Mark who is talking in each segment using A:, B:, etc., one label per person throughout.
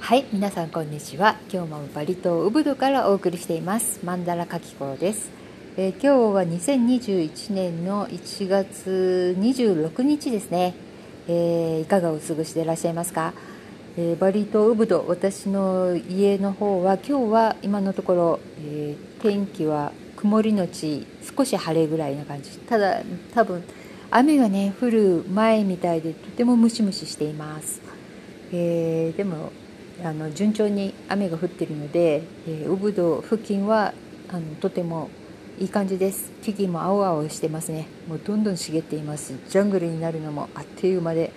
A: はい皆さんこんにちは。今日もバリ島ウブドからお送りしています。マンダラカキコです、えー、今日は2021年の1月26日ですね、えー、いかがお過ごしでいらっしゃいますか、えー、バリ島ウブド私の家の方は今日は今のところ、え天気は曇りのち少し晴れぐらいな感じ。ただ多分雨がね降る前みたいでとてもムシムシしています、えー、でもあの順調に雨が降っているので、えー、ウブド付近はあのとてもいい感じです。木々も青々してますね。もうどんどん茂っています。ジャングルになるのもあっという間で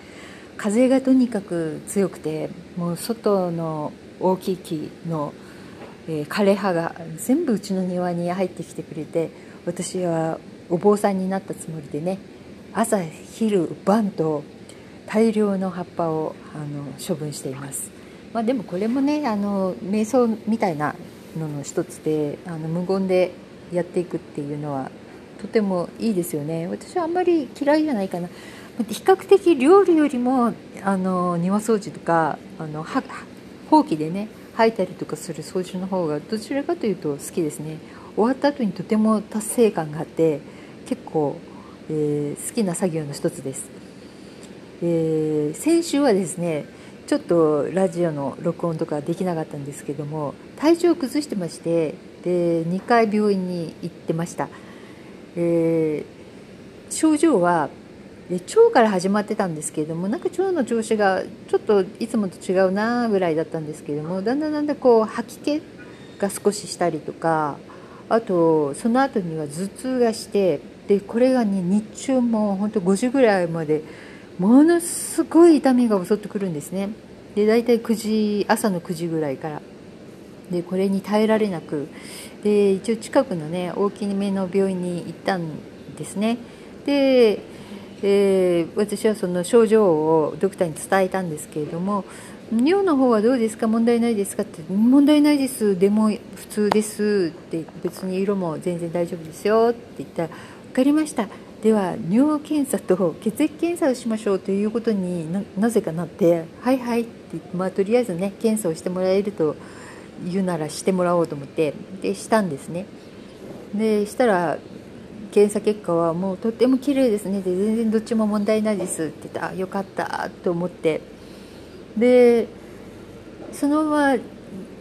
A: 風がとにかく強くてもう外の大きい木の、えー、枯れ葉が全部うちの庭に入ってきてくれて私はお坊さんになったつもりでね朝昼晩と大量の葉っぱをあの処分しています、まあ、でもこれもねあの瞑想みたいなのの一つであの無言でやっていくっていうのはとてもいいですよね。私はあんまり嫌いじゃないかな。比較的料理よりもあの庭掃除とかあのほうきでね吐いたりとかする掃除の方がどちらかというと好きですね。終わった後にとても達成感があって結構えー、好きな作業の一つです、えー、先週はですねちょっとラジオの録音とかできなかったんですけども体調を崩してましてで2回病院に行ってました、えー、症状は腸から始まってたんですけれどもなんか腸の調子がちょっといつもと違うなぐらいだったんですけれどもだんだんだんだんこう吐き気が少ししたりとかあとその後には頭痛がしてでこれがね日中も本当5時ぐらいまでものすごい痛みが襲ってくるんですね。で大体9時朝の9時ぐらいから。でこれに耐えられなく。で一応近くのね大きめの病院に行ったんですね。で、えー、私はその症状をドクターに伝えたんですけれども尿の方はどうですか？問題ないですか？って問題ないです。でも普通です。って別に色も全然大丈夫ですよ。って言ったらかりました。では尿検査と血液検査をしましょうということになぜかなってはいはいって、まあ、とりあえずね検査をしてもらえると言うならしてもらおうと思ってでしたんですね。でしたら検査結果はもうとっても綺麗ですね。で全然どっちも問題ないですって言ってあよかったと思って。でそのまま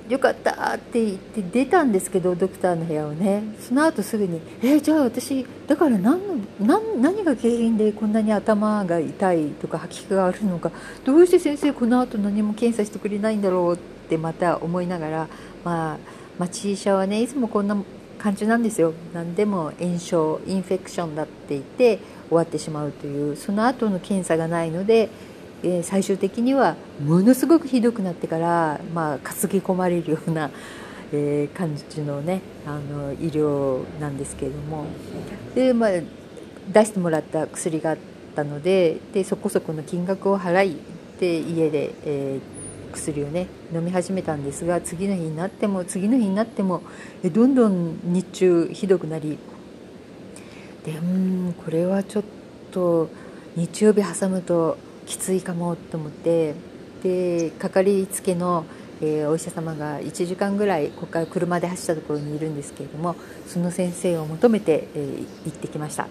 A: よかったって言って出たんですけどドクターの部屋をね。その後すぐに「えー、じゃあ私だから何何何が原因でこんなに頭が痛いとか吐き気があるのかどうして先生この後何も検査してくれないんだろうってまた思いながらまあ町医者はねいつもこんな感じなんですよ。何でも炎症インフェクションだって言って終わってしまうというその後の検査がないのでえー、最終的にはものすごくひどくなってから、まあ、担ぎ込まれるような、えー、感じのねあの医療なんですけれども。で、まあ、出してもらった薬があったのででそこそこの金額を払いで家で、えー、薬をね飲み始めたんですが次の日になっても次の日になってもどんどん日中ひどくなり。でうんこれはちょっと日曜日挟むときついかもと思ってでかかりつけの、えー、お医者様が1時間ぐらいここから車で走ったところにいるんですけれどもその先生を求めて、えー、行ってきました。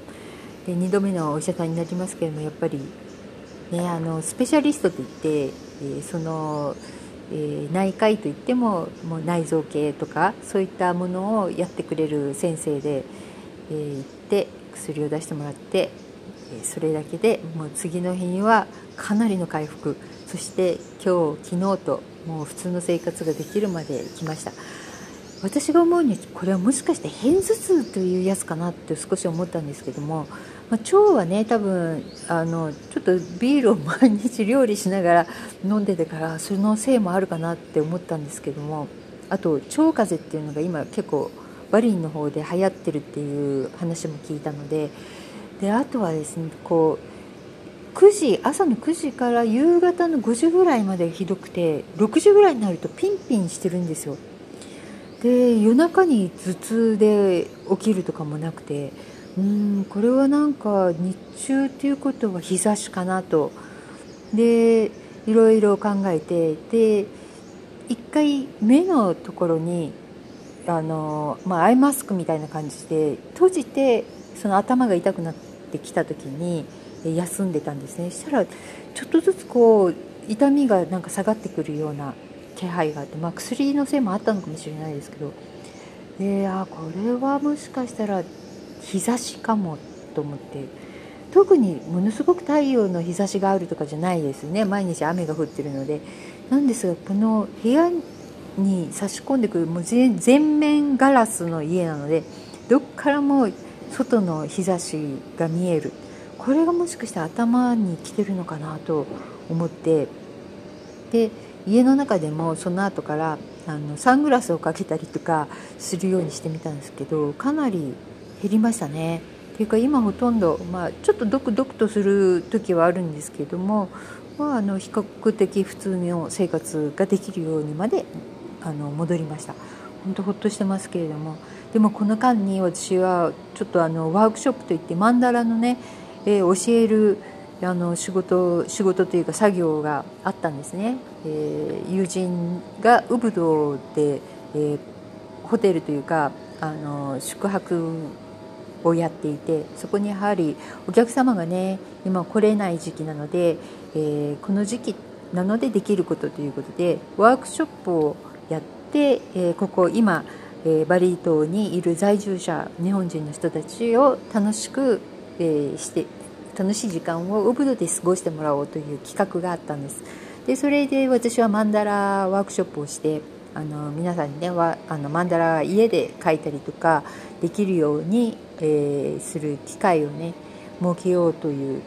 A: で2度目のお医者さんになりますけれどもやっぱり、ね、あのスペシャリストといって、えー、その、え内科医といってももう内臓系とかそういったものをやってくれる先生で、え行って薬を出してもらってそれだけでもう次の日にはかなりの回復。そして今日昨日ともう普通の生活ができるまで来ました。私が思うにこれはもしかして片頭痛というやつかなって少し思ったんですけども、まあ、腸はね多分あのちょっとビールを毎日料理しながら飲んでてからそのせいもあるかなって思ったんですけどもあと腸風邪っていうのが今結構バリンの方で流行ってるっていう話も聞いたのでであとはですねこう9時朝の9時から夕方の5時ぐらいまでひどくて6時ぐらいになるとピンピンしてるんですよ。で夜中に頭痛で起きるとかもなくてうんこれはなんか日中っていうことは日差しかなと。でいろいろ考えてで一回目のところにあの、まあ、アイマスクみたいな感じで閉じてその頭が痛くなってきた時に休んでたんですね。したらちょっとずつこう痛みがなんか下がってくるような気配があって、まあ、薬のせいもあったのかもしれないですけどであこれはもしかしたら日差しかもと思って特にものすごく太陽の日差しがあるとかじゃないですね。毎日雨が降ってるので。なんですがこの部屋に差し込んでくるもう全面ガラスの家なのでどっからも外の日差しが見える。これがもしかして頭に来てるのかなと思って。で家の中でもその後からあのサングラスをかけたりとかするようにしてみたんですけどかなり減りましたね。っていうか今ほとんど、まあ、ちょっとドクドクとする時はあるんですけども、まあ、あの比較的普通の生活ができるようにまであの戻りました。本当ほっとしてますけれども。でもこの間に私はちょっとあのワークショップといって曼荼羅のね、えー、教えるあの仕事仕事というか作業があったんですね、えー、友人がウブドで、えー、ホテルというかあの宿泊をやっていてそこにやはりお客様がね今来れない時期なので、えー、この時期なのでできることということでワークショップをやって、えー、ここ今、えー、バリ島にいる在住者日本人の人たちを楽しく、えー、して楽しい時間をウブドで過ごしてもらおうという企画があったんです。でそれで私はマンダラワークショップをしてあの皆さんにねあのマンダラ家で描いたりとかできるように、えー、する機会をね設けようという、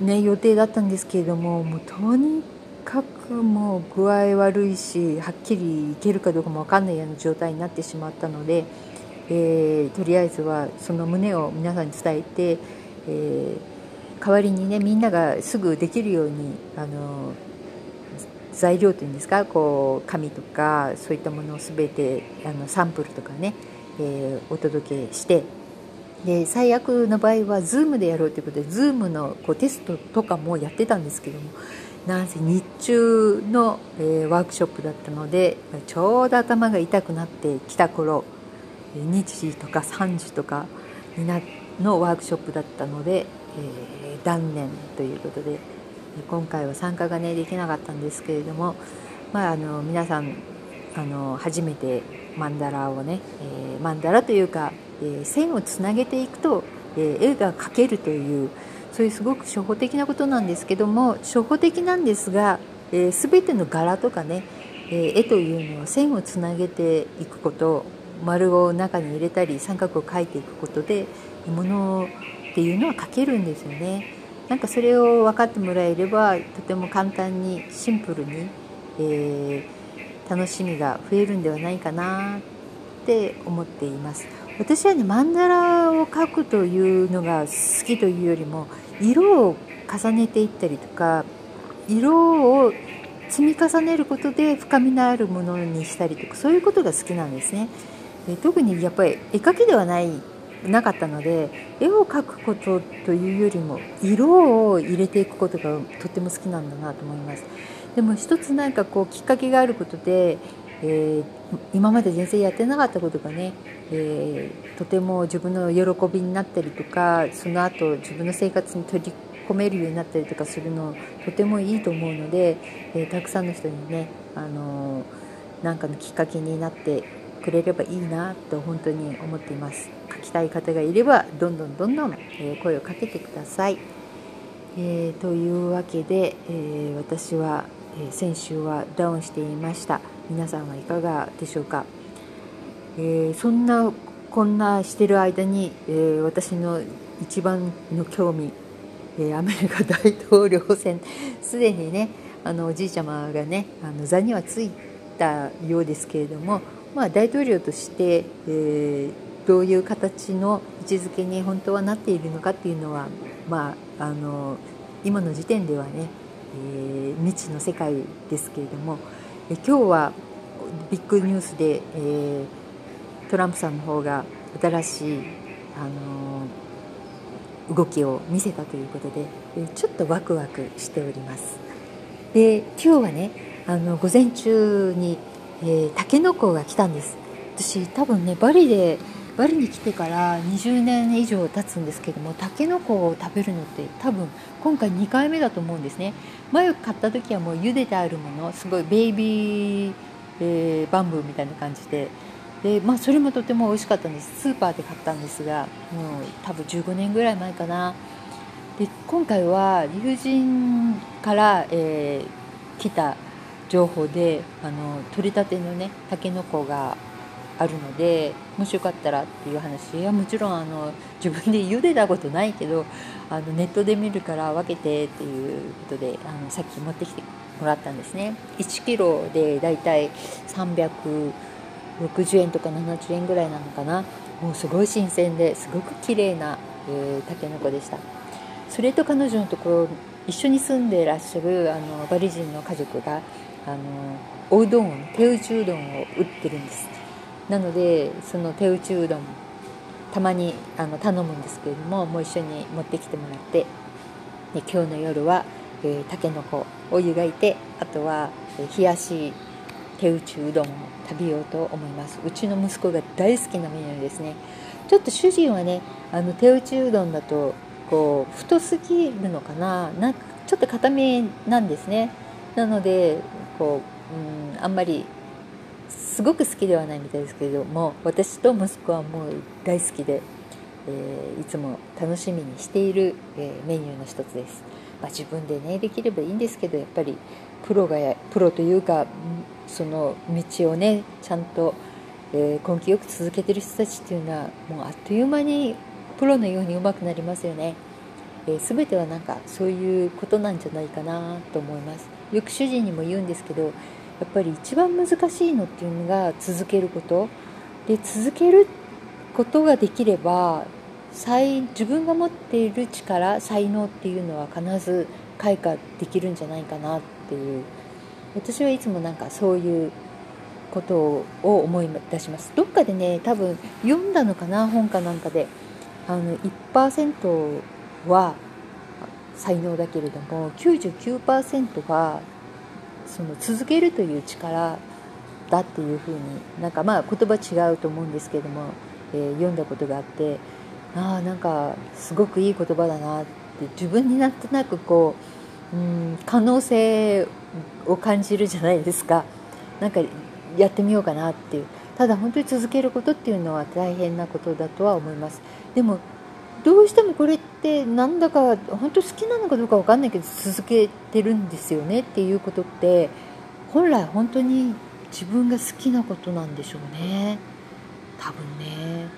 A: ね、予定だったんですけれどももうとにかくもう具合悪いしはっきりいけるかどうかも分かんないような状態になってしまったので、えー、とりあえずはその旨を皆さんに伝えて、えー、代わりにねみんながすぐできるようにあの材料というんですかこう紙とかそういったものを全てあのサンプルとかね、えー、お届けしてで最悪の場合は Zoom でやろうということで Zoom のこうテストとかもやってたんですけどもなんせ日中の、え、ワークショップだったのでちょうど頭が痛くなってきた頃2時とか3時とかになのワークショップだったので、え、断念ということで今回は参加がねできなかったんですけれども、まあ、あの皆さんあの初めてマンダラをね、えー、マンダラというか、えー、線をつなげていくと、えー、絵が描けるというそういうすごく初歩的なことなんですけども初歩的なんですが、えー、全ての柄とかね、えー、絵というのは線をつなげていくこと丸を中に入れたり三角を描いていくことでものっていうのは描けるんですよね。なんかそれを分かってもらえればとても簡単にシンプルに、えー、楽しみが増えるんではないかなって思っています。私はね曼荼羅を描くというのが好きというよりも色を重ねていったりとか色を積み重ねることで深みのあるものにしたりとかそういうことが好きなんですね。特にやっぱり絵描きではないなかったので絵を描くことというよりも色を入れていくことがとっても好きなんだなと思いますでも一つなんかこうきっかけがあることで、えー、今まで全然やってなかったことがね、えー、とても自分の喜びになったりとかその後自分の生活に取り込めるようになったりとかするのとてもいいと思うので、えー、たくさんの人にね、あのなんかのきっかけになってくれればいいなと本当に思っています。書きたい方がいればどんどんどんどん、え声をかけてください。え、というわけで、え、私は、先週はダウンしていました。皆さんはいかがでしょうか、えそんなこんなしてる間に、え私の一番の興味、えアメリカ大統領選すでにねあのおじいちゃまがねあの座にはついたようですけれども、まあ、大統領として、えどういう形の位置づけに本当はなっているのかっていうのは、まあ、あの今の時点ではね、えー、未知の世界ですけれども、え今日はビッグニュースで、えー、トランプさんの方が新しい、あの動きを見せたということで、えちょっとワクワクしております。で今日はねあの午前中に、えー、タケノコが来たんです私多分ねバリでバリに来てから20年以上経つんですけどもタケノコを食べるのって多分今回2回目だと思うんですね。前買った時はもう茹でてあるものすごいベイビー、えー、バンブーみたいな感じで。で、まあ、それもとても美味しかったんです。スーパーで買ったんですがもう多分15年ぐらい前かな。で今回は友人から、えー、来た情報であの取りたてのねたけのこがあるのでもしよかったらっていう話。いやもちろんあの自分で茹でたことないけどあのネットで見るから分けてっていうことであのさっき持ってきてもらったんですね。1キロでだいたい360円とか70円ぐらいなのかな。もうすごい新鮮ですごく綺麗な、えー、たけのこでした。それと彼女のところ一緒に住んでいらっしゃるあのバリ人の家族があのおうどんを手打ちうどんを売ってるんです。なのでその手打ちうどんたまにあの頼むんですけれどももう一緒に持ってきてもらってで今日の夜は、えー、たけのこを湯がいてあとは、えー、冷やし手打ちうどんを食べようと思います。うちの息子が大好きなメニューですね。ちょっと主人はねあの手打ちうどんだとこう太すぎるのかな？なんかちょっと固めなんですね。なのでこう、うん、あんまりすごく好きではないみたいですけれども私と息子はもう大好きで、えー、いつも楽しみにしている、えー、メニューの一つです、まあ、自分でねできればいいんですけどやっぱりプロがプロというかその道をねちゃんと、えー、根気よく続けてる人たちっていうのはもうあっという間にプロのように上手くなりますよね、えー、全てはなんかそういうことなんじゃないかなと思います。よく主人にも言うんですけどやっぱり一番難しいのっていうのが続けること。で続けることができれば自分が持っている力才能っていうのは必ず開花できるんじゃないかなっていう。私はいつもなんかそういうことを思い出します。どっかでね多分読んだのかな本かなんかで。あの1%は才能だけれども99%はその続けるという力だっていうふうになんかまあ言葉違うと思うんですけども、えー、読んだことがあってああなんかすごくいい言葉だなって自分になんとなくこう、うん、可能性を感じるじゃないですか。なんかやってみようかなっていう。ただ本当に続けることっていうのは大変なことだとは思います。でもどうしてもこれってなんだか本当好きなのかどうか分かんないけど続けてるんですよねっていうことって本来本当に自分が好きなことなんでしょうね。多分ね。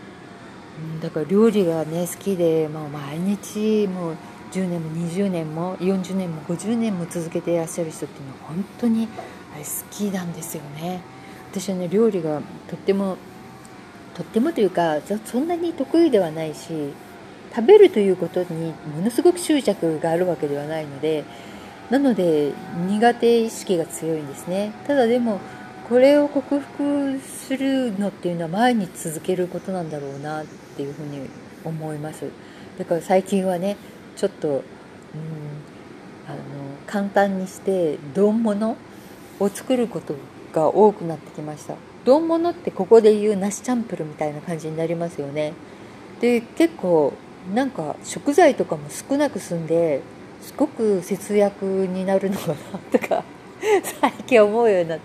A: だから料理がね好きで、まあ、毎日もう10年も20年も40年も50年も続けていらっしゃる人っていうのは本当にあれ好きなんですよね。私はね料理がとってもとってもというかそんなに得意ではないし食べるということにものすごく執着があるわけではないのでなので苦手意識が強いんですね。ただでもこれを克服するのっていうのは前に続けることなんだろうなっていうふうに思います。だから最近はねちょっと、うん、あの簡単にして丼物を作ることが多くなってきました。丼物ってここで言う梨チャンプルみたいな感じになりますよね。で結構なんか食材とかも少なく済んですごく節約になるのかなとか最近思うようになって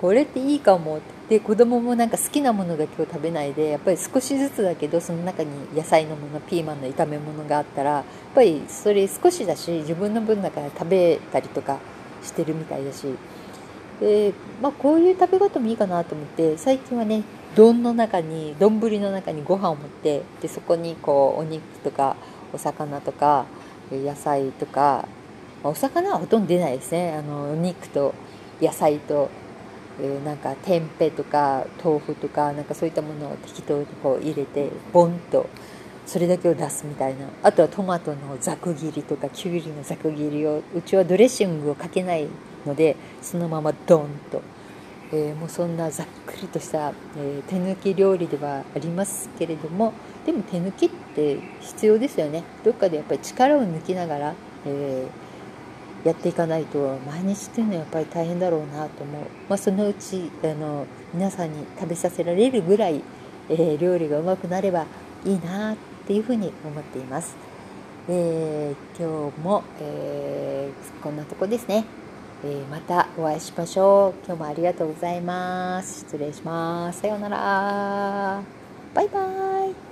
A: これっていいかもって。子供もなんか好きなものだけを食べないでやっぱり少しずつだけどその中に野菜のものピーマンの炒め物があったらやっぱりそれ少しだし自分の分だから食べたりとかしてるみたいだし。で、まあ、こういう食べ方もいいかなと思って最近はね丼の中に丼の中にご飯を持ってでそこにこうお肉とかお魚とか野菜とかお魚はほとんど出ないですねあのお肉と野菜と、えー、なんか天ぺとか豆腐とかなんかそういったものを適当にこう入れてボンとそれだけを出すみたいなあとはトマトのざく切りとかきゅうりのざく切りをうちはドレッシングをかけないのでそのままドンと。えー、もうそんなざっくりとした、えー、手抜き料理ではありますけれどもでも手抜きって必要ですよね。どっかでやっぱり力を抜きながら、えーやっていかないと毎日っていうのはやっぱり大変だろうなと思う、まあ、そのうちあの皆さんに食べさせられるぐらい、え、料理がうまくなればいいなっていうふうに思っています、え、今日も、えー、こんなとこですね、えまたお会いしましょう。今日もありがとうございます。失礼します。さようなら。バイバイ。